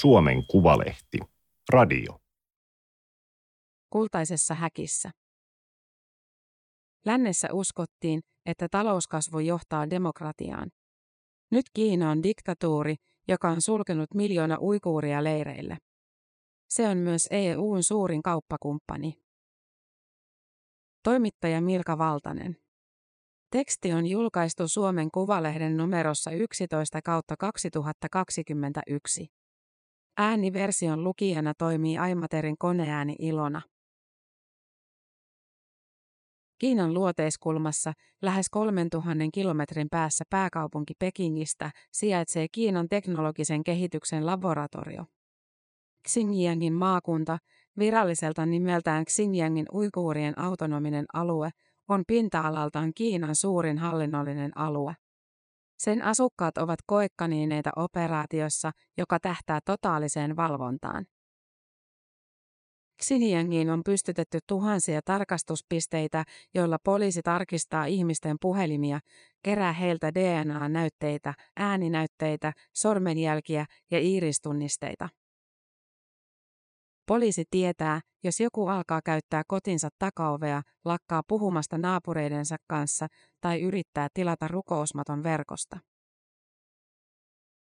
Suomen Kuvalehti. Radio. Kultaisessa häkissä. Lännessä uskottiin, että talouskasvu johtaa demokratiaan. Nyt Kiina on diktatuuri, joka on sulkenut miljoona uikuuria leireille. Se on myös EUn suurin kauppakumppani. Toimittaja Milka Valtanen. Teksti on julkaistu Suomen Kuvalehden numerossa 11 kautta 2021. Ääniversion lukijana toimii Aimaterin koneääni Ilona. Kiinan luoteiskulmassa, lähes 3000 kilometrin päässä pääkaupunki Pekingistä, sijaitsee Kiinan teknologisen kehityksen laboratorio. Xinjiangin maakunta, viralliselta nimeltään Xinjiangin uikuurien autonominen alue, on pinta-alaltaan Kiinan suurin hallinnollinen alue. Sen asukkaat ovat koekkaniineita operaatiossa, joka tähtää totaaliseen valvontaan. Xinjiangiin on pystytetty tuhansia tarkastuspisteitä, joilla poliisi tarkistaa ihmisten puhelimia, kerää heiltä DNA-näytteitä, ääninäytteitä, sormenjälkiä ja iiristunnisteita. Poliisi tietää, jos joku alkaa käyttää kotinsa takaovea, lakkaa puhumasta naapureidensa kanssa tai yrittää tilata rukousmaton verkosta.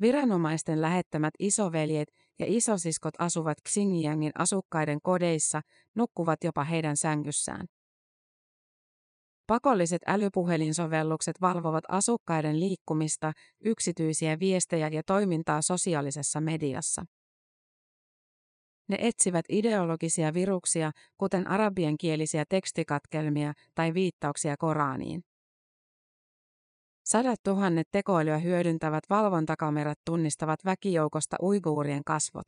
Viranomaisten lähettämät isoveljet ja isosiskot asuvat Xinjiangin asukkaiden kodeissa, nukkuvat jopa heidän sängyssään. Pakolliset älypuhelinsovellukset valvovat asukkaiden liikkumista, yksityisiä viestejä ja toimintaa sosiaalisessa mediassa. Ne etsivät ideologisia viruksia, kuten arabiankielisiä tekstikatkelmia tai viittauksia Koraaniin. Sadat tuhannet tekoälyä hyödyntävät valvontakamerat tunnistavat väkijoukosta uiguurien kasvot.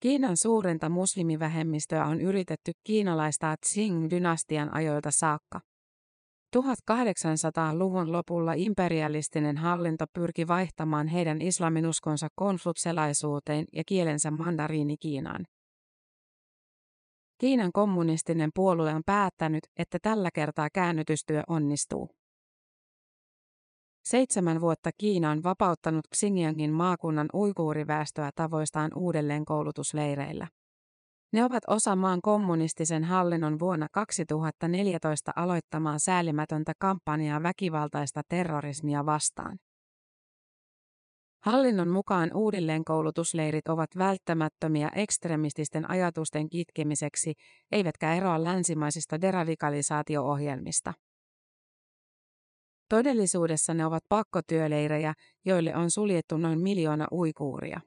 Kiinan suurinta muslimivähemmistöä on yritetty kiinalaistaa Qing-dynastian ajoilta saakka. 1800-luvun lopulla imperialistinen hallinto pyrki vaihtamaan heidän islaminuskonsa konfutselaisuuteen ja kielensä mandariini-Kiinaan. Kiinan kommunistinen puolue on päättänyt, että tällä kertaa käännytystyö onnistuu. Seitsemän vuotta Kiina on vapauttanut Xinjiangin maakunnan uiguuriväestöä tavoistaan uudelleen koulutusleireillä. Ne ovat osa maan kommunistisen hallinnon vuonna 2014 aloittamaa säälimätöntä kampanjaa väkivaltaista terrorismia vastaan. Hallinnon mukaan uudelleenkoulutusleirit ovat välttämättömiä ekstremististen ajatusten kitkemiseksi, eivätkä eroa länsimaisista deradikalisaatio-ohjelmista. Todellisuudessa ne ovat pakkotyöleirejä, joille on suljettu noin miljoona uikuuria.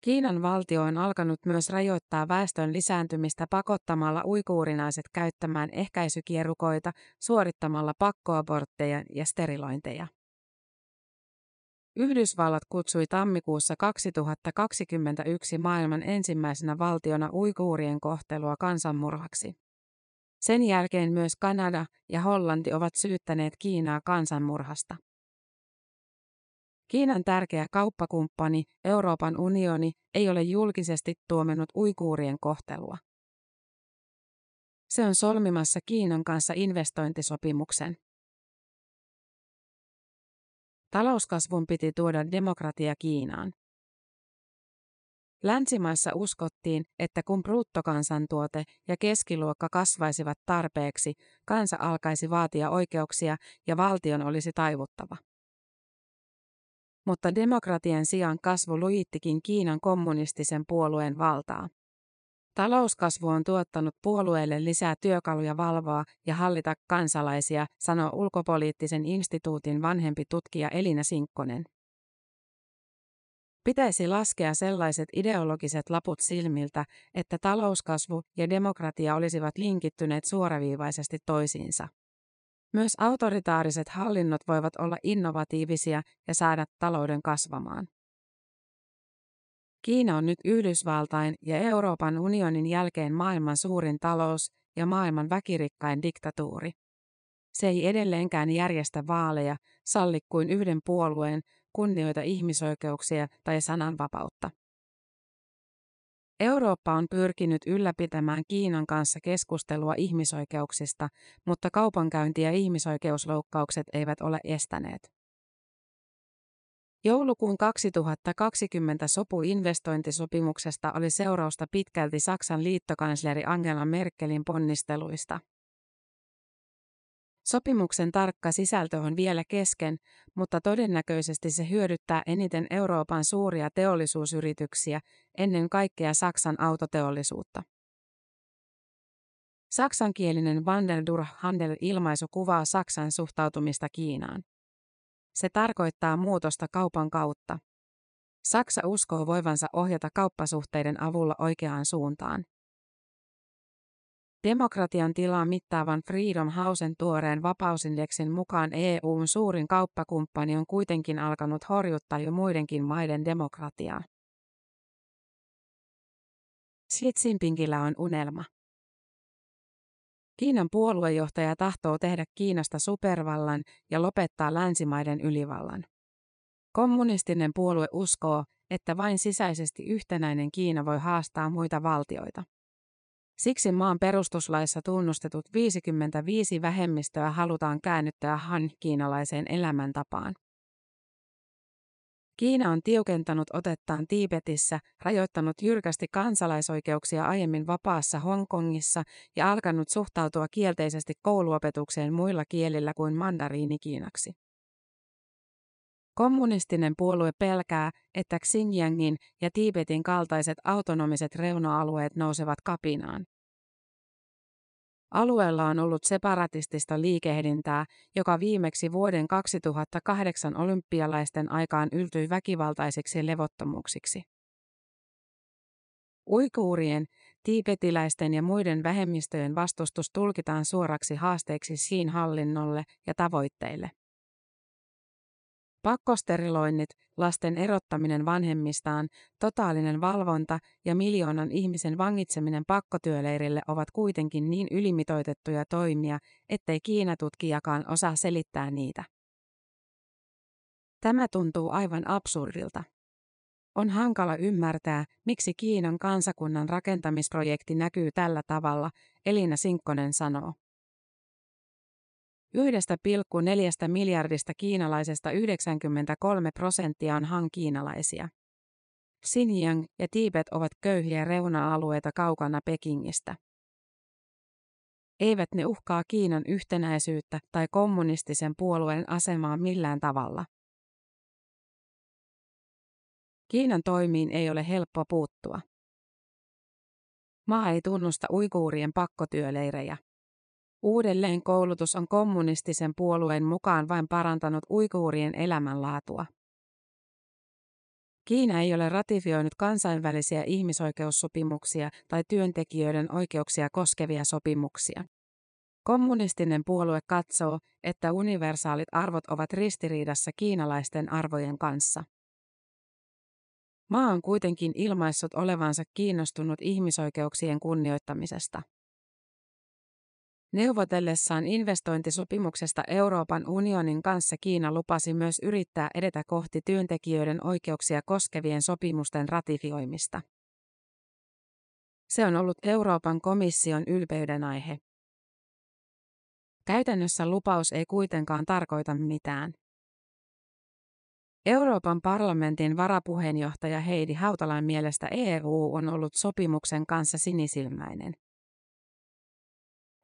Kiinan valtio on alkanut myös rajoittaa väestön lisääntymistä pakottamalla uikuurinaiset käyttämään ehkäisykierukoita, suorittamalla pakkoabortteja ja sterilointeja. Yhdysvallat kutsui tammikuussa 2021 maailman ensimmäisenä valtiona uikuurien kohtelua kansanmurhaksi. Sen jälkeen myös Kanada ja Hollanti ovat syyttäneet Kiinaa kansanmurhasta. Kiinan tärkeä kauppakumppani, Euroopan unioni, ei ole julkisesti tuominut uikuurien kohtelua. Se on solmimassa Kiinan kanssa investointisopimuksen. Talouskasvun piti tuoda demokratia Kiinaan. Länsimaissa uskottiin, että kun bruttokansantuote ja keskiluokka kasvaisivat tarpeeksi, kansa alkaisi vaatia oikeuksia ja valtion olisi taivuttava. Mutta demokratian sijaan kasvu lujittikin Kiinan kommunistisen puolueen valtaa. Talouskasvu on tuottanut puolueelle lisää työkaluja valvoa ja hallita kansalaisia, sanoo ulkopoliittisen instituutin vanhempi tutkija Elina Sinkkonen. Pitäisi laskea sellaiset ideologiset laput silmiltä, että talouskasvu ja demokratia olisivat linkittyneet suoraviivaisesti toisiinsa. Myös autoritaariset hallinnot voivat olla innovatiivisia ja saada talouden kasvamaan. Kiina on nyt Yhdysvaltain ja Euroopan unionin jälkeen maailman suurin talous ja maailman väkirikkain diktatuuri. Se ei edelleenkään järjestä vaaleja, salli kuin yhden puolueen, kunnioita ihmisoikeuksia tai sananvapautta. Eurooppa on pyrkinyt ylläpitämään Kiinan kanssa keskustelua ihmisoikeuksista, mutta kaupankäynti ja ihmisoikeusloukkaukset eivät ole estäneet. Joulukuun 2020 sopu investointisopimuksesta oli seurausta pitkälti Saksan liittokansleri Angela Merkelin ponnisteluista. Sopimuksen tarkka sisältö on vielä kesken, mutta todennäköisesti se hyödyttää eniten Euroopan suuria teollisuusyrityksiä, ennen kaikkea Saksan autoteollisuutta. Saksankielinen Wandel durch Handel-ilmaisu kuvaa Saksan suhtautumista Kiinaan. Se tarkoittaa muutosta kaupan kautta. Saksa uskoo voivansa ohjata kauppasuhteiden avulla oikeaan suuntaan. Demokratian tilaa mittaavan Freedom Housen tuoreen vapausindeksin mukaan EUn suurin kauppakumppani on kuitenkin alkanut horjuttaa jo muidenkin maiden demokratiaa. Xi on unelma. Kiinan puoluejohtaja tahtoo tehdä Kiinasta supervallan ja lopettaa länsimaiden ylivallan. Kommunistinen puolue uskoo, että vain sisäisesti yhtenäinen Kiina voi haastaa muita valtioita. Siksi maan perustuslaissa tunnustetut 55 vähemmistöä halutaan käännyttää han-kiinalaiseen elämäntapaan. Kiina on tiukentanut otettaan Tiibetissä, rajoittanut jyrkästi kansalaisoikeuksia aiemmin vapaassa Hongkongissa ja alkanut suhtautua kielteisesti kouluopetukseen muilla kielillä kuin mandariinikiinaksi. Kommunistinen puolue pelkää, että Xinjiangin ja Tiibetin kaltaiset autonomiset reuna-alueet nousevat kapinaan. Alueella on ollut separatistista liikehdintää, joka viimeksi vuoden 2008 olympialaisten aikaan yltyi väkivaltaisiksi levottomuuksiksi. Uikuurien, tiibetiläisten ja muiden vähemmistöjen vastustus tulkitaan suoraksi haasteeksi siin hallinnolle ja tavoitteille. Pakkosteriloinnit, lasten erottaminen vanhemmistaan, totaalinen valvonta ja miljoonan ihmisen vangitseminen pakkotyöleirille ovat kuitenkin niin ylimitoitettuja toimia, ettei Kiinatutkijakaan osaa selittää niitä. Tämä tuntuu aivan absurdilta. On hankala ymmärtää, miksi Kiinan kansakunnan rakentamisprojekti näkyy tällä tavalla, Elina Sinkkonen sanoo. 1,4 miljardista kiinalaisesta 93 prosenttia on han-kiinalaisia. Xinjiang ja Tibet ovat köyhiä reuna-alueita kaukana Pekingistä. Eivät ne uhkaa Kiinan yhtenäisyyttä tai kommunistisen puolueen asemaa millään tavalla. Kiinan toimiin ei ole helppo puuttua. Maa ei tunnusta uikuurien pakkotyöleirejä. Uudelleen koulutus on kommunistisen puolueen mukaan vain parantanut uikuurien elämänlaatua. Kiina ei ole ratifioinut kansainvälisiä ihmisoikeussopimuksia tai työntekijöiden oikeuksia koskevia sopimuksia. Kommunistinen puolue katsoo, että universaalit arvot ovat ristiriidassa kiinalaisten arvojen kanssa. Maa on kuitenkin ilmaissut olevansa kiinnostunut ihmisoikeuksien kunnioittamisesta. Neuvotellessaan investointisopimuksesta Euroopan unionin kanssa Kiina lupasi myös yrittää edetä kohti työntekijöiden oikeuksia koskevien sopimusten ratifioimista. Se on ollut Euroopan komission ylpeyden aihe. Käytännössä lupaus ei kuitenkaan tarkoita mitään. Euroopan parlamentin varapuheenjohtaja Heidi Hautalan mielestä EU on ollut sopimuksen kanssa sinisilmäinen.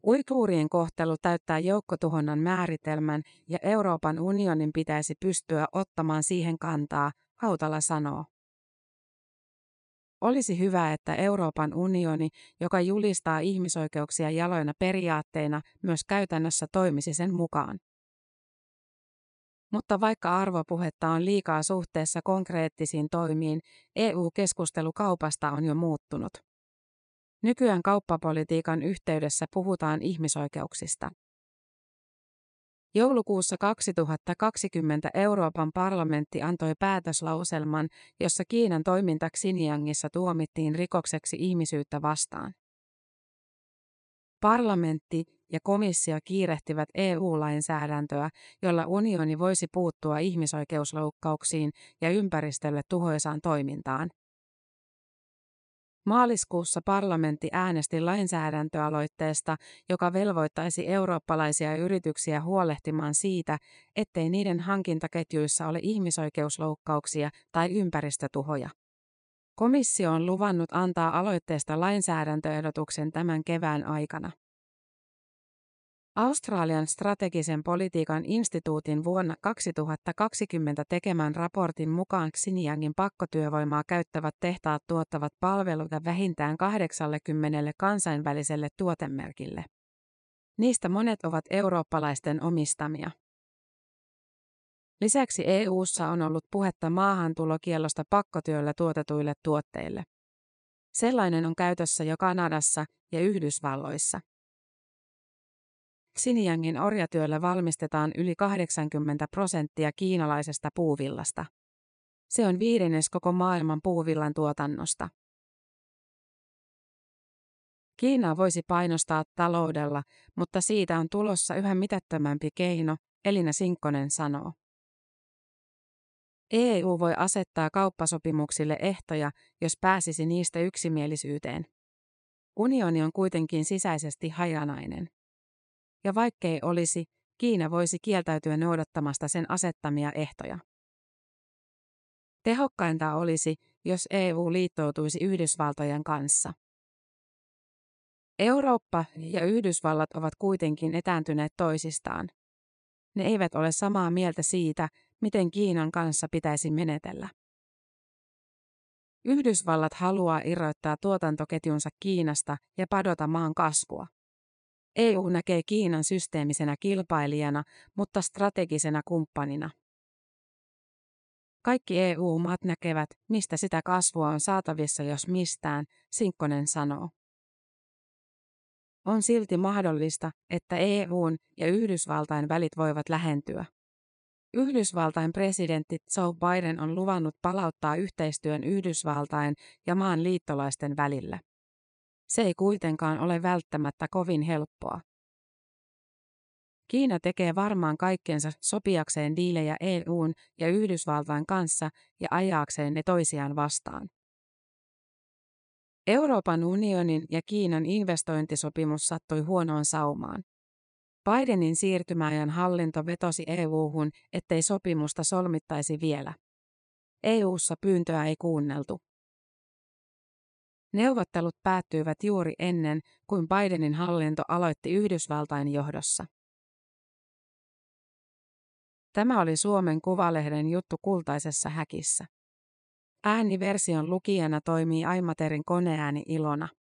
Uikuurien kohtelu täyttää joukkotuhonnan määritelmän ja Euroopan unionin pitäisi pystyä ottamaan siihen kantaa, Hautala sanoo. Olisi hyvä, että Euroopan unioni, joka julistaa ihmisoikeuksia jaloina periaatteina, myös käytännössä toimisi sen mukaan. Mutta vaikka arvopuhetta on liikaa suhteessa konkreettisiin toimiin, EU-keskustelu kaupasta on jo muuttunut. Nykyään kauppapolitiikan yhteydessä puhutaan ihmisoikeuksista. Joulukuussa 2020 Euroopan parlamentti antoi päätöslauselman, jossa Kiinan toiminta Xinjiangissa tuomittiin rikokseksi ihmisyyttä vastaan. Parlamentti ja komissio kiirehtivät EU-lainsäädäntöä, jolla unioni voisi puuttua ihmisoikeusloukkauksiin ja ympäristölle tuhoisaan toimintaan. Maaliskuussa parlamentti äänesti lainsäädäntöaloitteesta, joka velvoittaisi eurooppalaisia yrityksiä huolehtimaan siitä, ettei niiden hankintaketjuissa ole ihmisoikeusloukkauksia tai ympäristötuhoja. Komissio on luvannut antaa aloitteesta lainsäädäntöehdotuksen tämän kevään aikana. Australian strategisen politiikan instituutin vuonna 2020 tekemän raportin mukaan Xinjiangin pakkotyövoimaa käyttävät tehtaat tuottavat palveluita vähintään 80 kansainväliselle tuotemerkille. Niistä monet ovat eurooppalaisten omistamia. Lisäksi EU:ssa on ollut puhetta maahantulokiellosta pakkotyöllä tuotetuille tuotteille. Sellainen on käytössä jo Kanadassa ja Yhdysvalloissa. Xinjiangin orjatyöllä valmistetaan yli 80 prosenttia kiinalaisesta puuvillasta. Se on viidennes koko maailman puuvillan tuotannosta. Kiinaa voisi painostaa taloudella, mutta siitä on tulossa yhä mitättömämpi keino, Elina Sinkkonen sanoo. EU voi asettaa kauppasopimuksille ehtoja, jos pääsisi niistä yksimielisyyteen. Unioni on kuitenkin sisäisesti hajanainen. Ja vaikkei olisi, Kiina voisi kieltäytyä noudattamasta sen asettamia ehtoja. Tehokkainta olisi, jos EU liittoutuisi Yhdysvaltojen kanssa. Eurooppa ja Yhdysvallat ovat kuitenkin etääntyneet toisistaan. Ne eivät ole samaa mieltä siitä, miten Kiinan kanssa pitäisi menetellä. Yhdysvallat haluaa irrottaa tuotantoketjunsa Kiinasta ja padota maan kasvua. EU näkee Kiinan systeemisenä kilpailijana, mutta strategisena kumppanina. Kaikki EU-maat näkevät, mistä sitä kasvua on saatavissa jos mistään, Sinkkonen sanoo. On silti mahdollista, että EUn ja Yhdysvaltain välit voivat lähentyä. Yhdysvaltain presidentti Joe Biden on luvannut palauttaa yhteistyön Yhdysvaltain ja maan liittolaisten välillä. Se ei kuitenkaan ole välttämättä kovin helppoa. Kiina tekee varmaan kaikkensa sopiakseen diilejä EUn ja Yhdysvaltain kanssa ja ajaakseen ne toisiaan vastaan. Euroopan unionin ja Kiinan investointisopimus sattui huonoon saumaan. Bidenin siirtymäajan hallinto vetosi EU-hun, ettei sopimusta solmittaisi vielä. EU:ssa pyyntöä ei kuunneltu. Neuvottelut päättyivät juuri ennen kuin Bidenin hallinto aloitti Yhdysvaltain johdossa. Tämä oli Suomen Kuvalehden juttu kultaisessa häkissä. Ääniversion lukijana toimii Aimaterin koneääni Ilona.